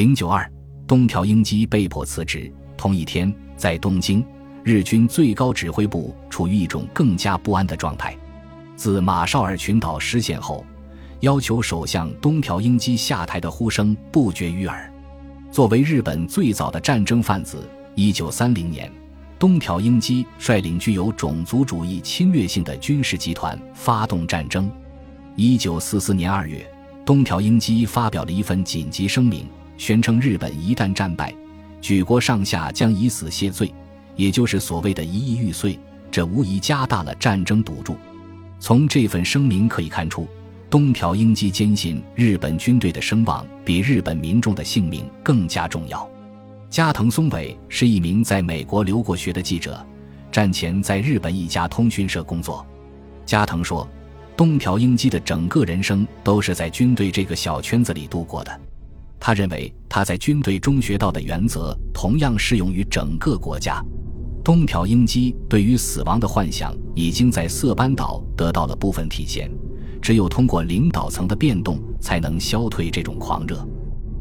零九二，东条英机被迫辞职。同一天，在东京，日军最高指挥部处于一种更加不安的状态。自马绍尔群岛失陷后，要求首相东条英机下台的呼声不绝于耳。作为日本最早的战争贩子，一九三零年，东条英机率领具有种族主义侵略性的军事集团发动战争。一九四四年二月，东条英机发表了一份紧急声明。宣称日本一旦战败，举国上下将以死谢罪，也就是所谓的一亿玉碎。这无疑加大了战争赌注。从这份声明可以看出，东条英机坚信日本军队的声望比日本民众的性命更加重要。加藤松尾是一名在美国留过学的记者，战前在日本一家通讯社工作。加藤说，东条英机的整个人生都是在军队这个小圈子里度过的。他认为他在军队中学到的原则同样适用于整个国家。东条英机对于死亡的幻想已经在色班岛得到了部分体现，只有通过领导层的变动才能消退这种狂热。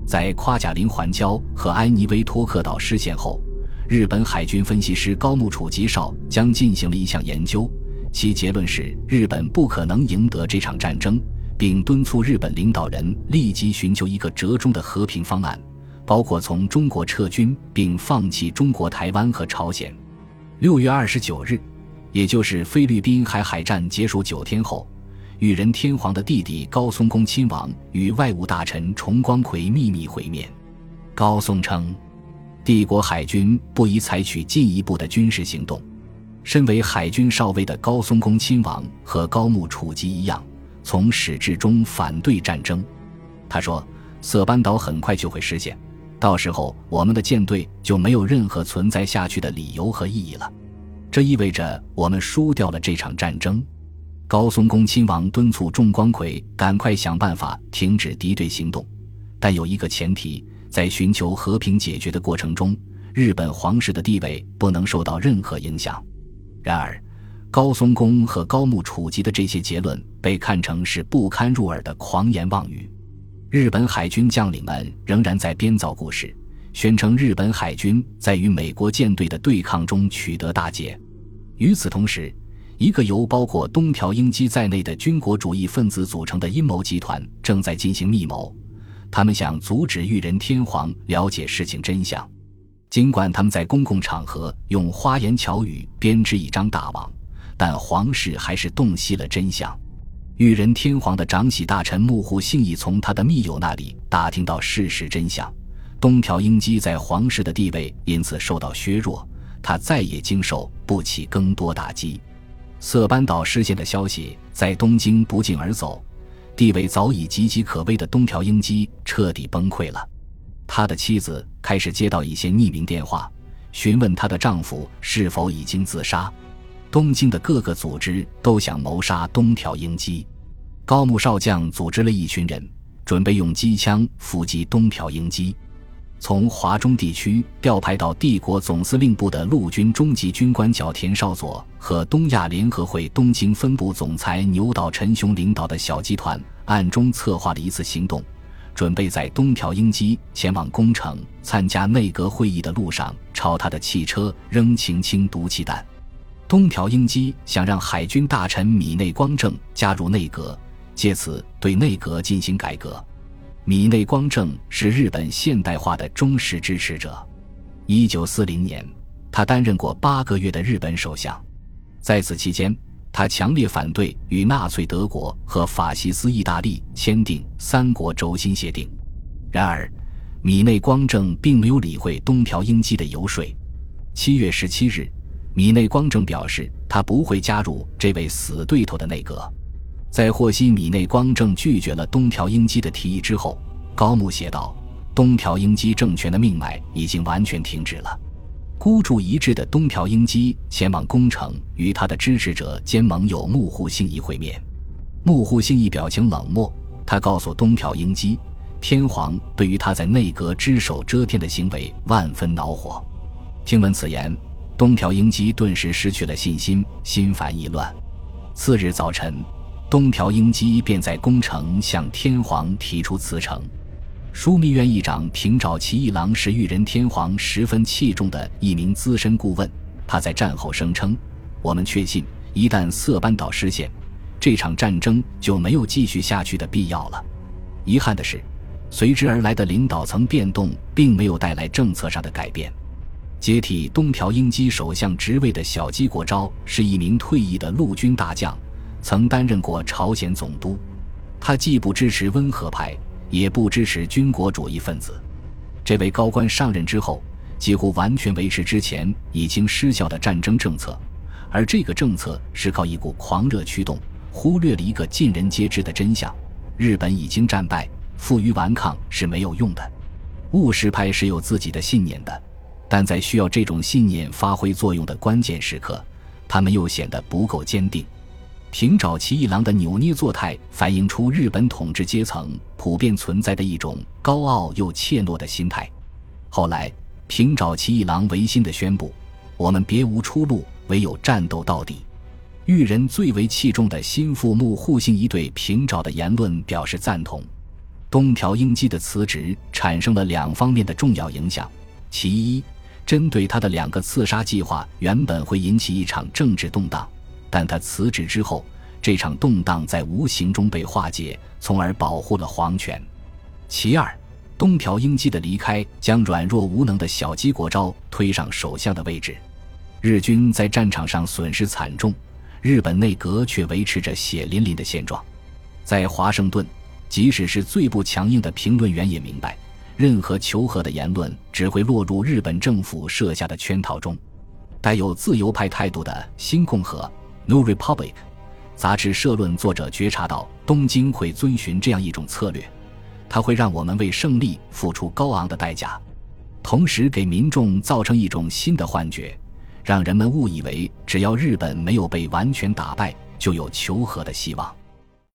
在夸贾林环礁和埃尼威托克岛失陷后，日本海军分析师高木楚吉少将进行了一项研究，其结论是日本不可能赢得这场战争。并敦促日本领导人立即寻求一个折中的和平方案，包括从中国撤军并放弃中国台湾和朝鲜。六月二十九日，也就是菲律宾海海战结束九天后，裕仁天皇的弟弟高松宫亲王与外务大臣重光葵秘密会面。高松称，帝国海军不宜采取进一步的军事行动。身为海军少尉的高松宫亲王和高木楚吉一样。从始至终反对战争，他说：“色班岛很快就会实现，到时候我们的舰队就没有任何存在下去的理由和意义了。这意味着我们输掉了这场战争。”高松宫亲王敦促重光葵赶快想办法停止敌对行动，但有一个前提：在寻求和平解决的过程中，日本皇室的地位不能受到任何影响。然而。高松宫和高木楚吉的这些结论被看成是不堪入耳的狂言妄语。日本海军将领们仍然在编造故事，宣称日本海军在与美国舰队的对抗中取得大捷。与此同时，一个由包括东条英机在内的军国主义分子组成的阴谋集团正在进行密谋，他们想阻止裕仁天皇了解事情真相。尽管他们在公共场合用花言巧语编织一张大网。但皇室还是洞悉了真相。裕仁天皇的长喜大臣木户信义从他的密友那里打听到事实真相。东条英机在皇室的地位因此受到削弱，他再也经受不起更多打击。色班岛失陷的消息在东京不胫而走，地位早已岌岌可危的东条英机彻底崩溃了。他的妻子开始接到一些匿名电话，询问她的丈夫是否已经自杀。东京的各个组织都想谋杀东条英机，高木少将组织了一群人，准备用机枪伏击东条英机。从华中地区调派到帝国总司令部的陆军中级军官角田少佐和东亚联合会东京分部总裁牛岛陈雄领导的小集团，暗中策划了一次行动，准备在东条英机前往宫城参加内阁会议的路上，朝他的汽车扔氢氢毒气弹。东条英机想让海军大臣米内光政加入内阁，借此对内阁进行改革。米内光政是日本现代化的忠实支持者。一九四零年，他担任过八个月的日本首相，在此期间，他强烈反对与纳粹德国和法西斯意大利签订三国轴心协定。然而，米内光政并没有理会东条英机的游说。七月十七日。米内光政表示，他不会加入这位死对头的内阁。在获悉米内光政拒绝了东条英机的提议之后，高木写道：“东条英机政权的命脉已经完全停止了。”孤注一掷的东条英机前往宫城，与他的支持者兼盟友木户信义会面。木户信义表情冷漠，他告诉东条英机，天皇对于他在内阁只手遮天的行为万分恼火。听闻此言。东条英机顿时失去了信心，心烦意乱。次日早晨，东条英机便在宫城向天皇提出辞呈。枢密院议长平沼奇一郎是裕仁天皇十分器重的一名资深顾问。他在战后声称：“我们确信，一旦色班岛失陷，这场战争就没有继续下去的必要了。”遗憾的是，随之而来的领导层变动并没有带来政策上的改变。接替东条英机首相职位的小矶国昭是一名退役的陆军大将，曾担任过朝鲜总督。他既不支持温和派，也不支持军国主义分子。这位高官上任之后，几乎完全维持之前已经失效的战争政策，而这个政策是靠一股狂热驱动，忽略了一个尽人皆知的真相：日本已经战败，负隅顽抗是没有用的。务实派是有自己的信念的。但在需要这种信念发挥作用的关键时刻，他们又显得不够坚定。平沼奇一郎的扭捏作态，反映出日本统治阶层普遍存在的一种高傲又怯懦的心态。后来，平沼奇一郎违心地宣布：“我们别无出路，唯有战斗到底。”裕仁最为器重的新副幕户幸一对平沼的言论表示赞同。东条英机的辞职产生了两方面的重要影响，其一。针对他的两个刺杀计划，原本会引起一场政治动荡，但他辞职之后，这场动荡在无形中被化解，从而保护了皇权。其二，东条英机的离开将软弱无能的小矶国昭推上首相的位置。日军在战场上损失惨重，日本内阁却维持着血淋淋的现状。在华盛顿，即使是最不强硬的评论员也明白。任何求和的言论只会落入日本政府设下的圈套中。带有自由派态度的《新共和》（New Republic） 杂志社论作者觉察到，东京会遵循这样一种策略，它会让我们为胜利付出高昂的代价，同时给民众造成一种新的幻觉，让人们误以为只要日本没有被完全打败，就有求和的希望。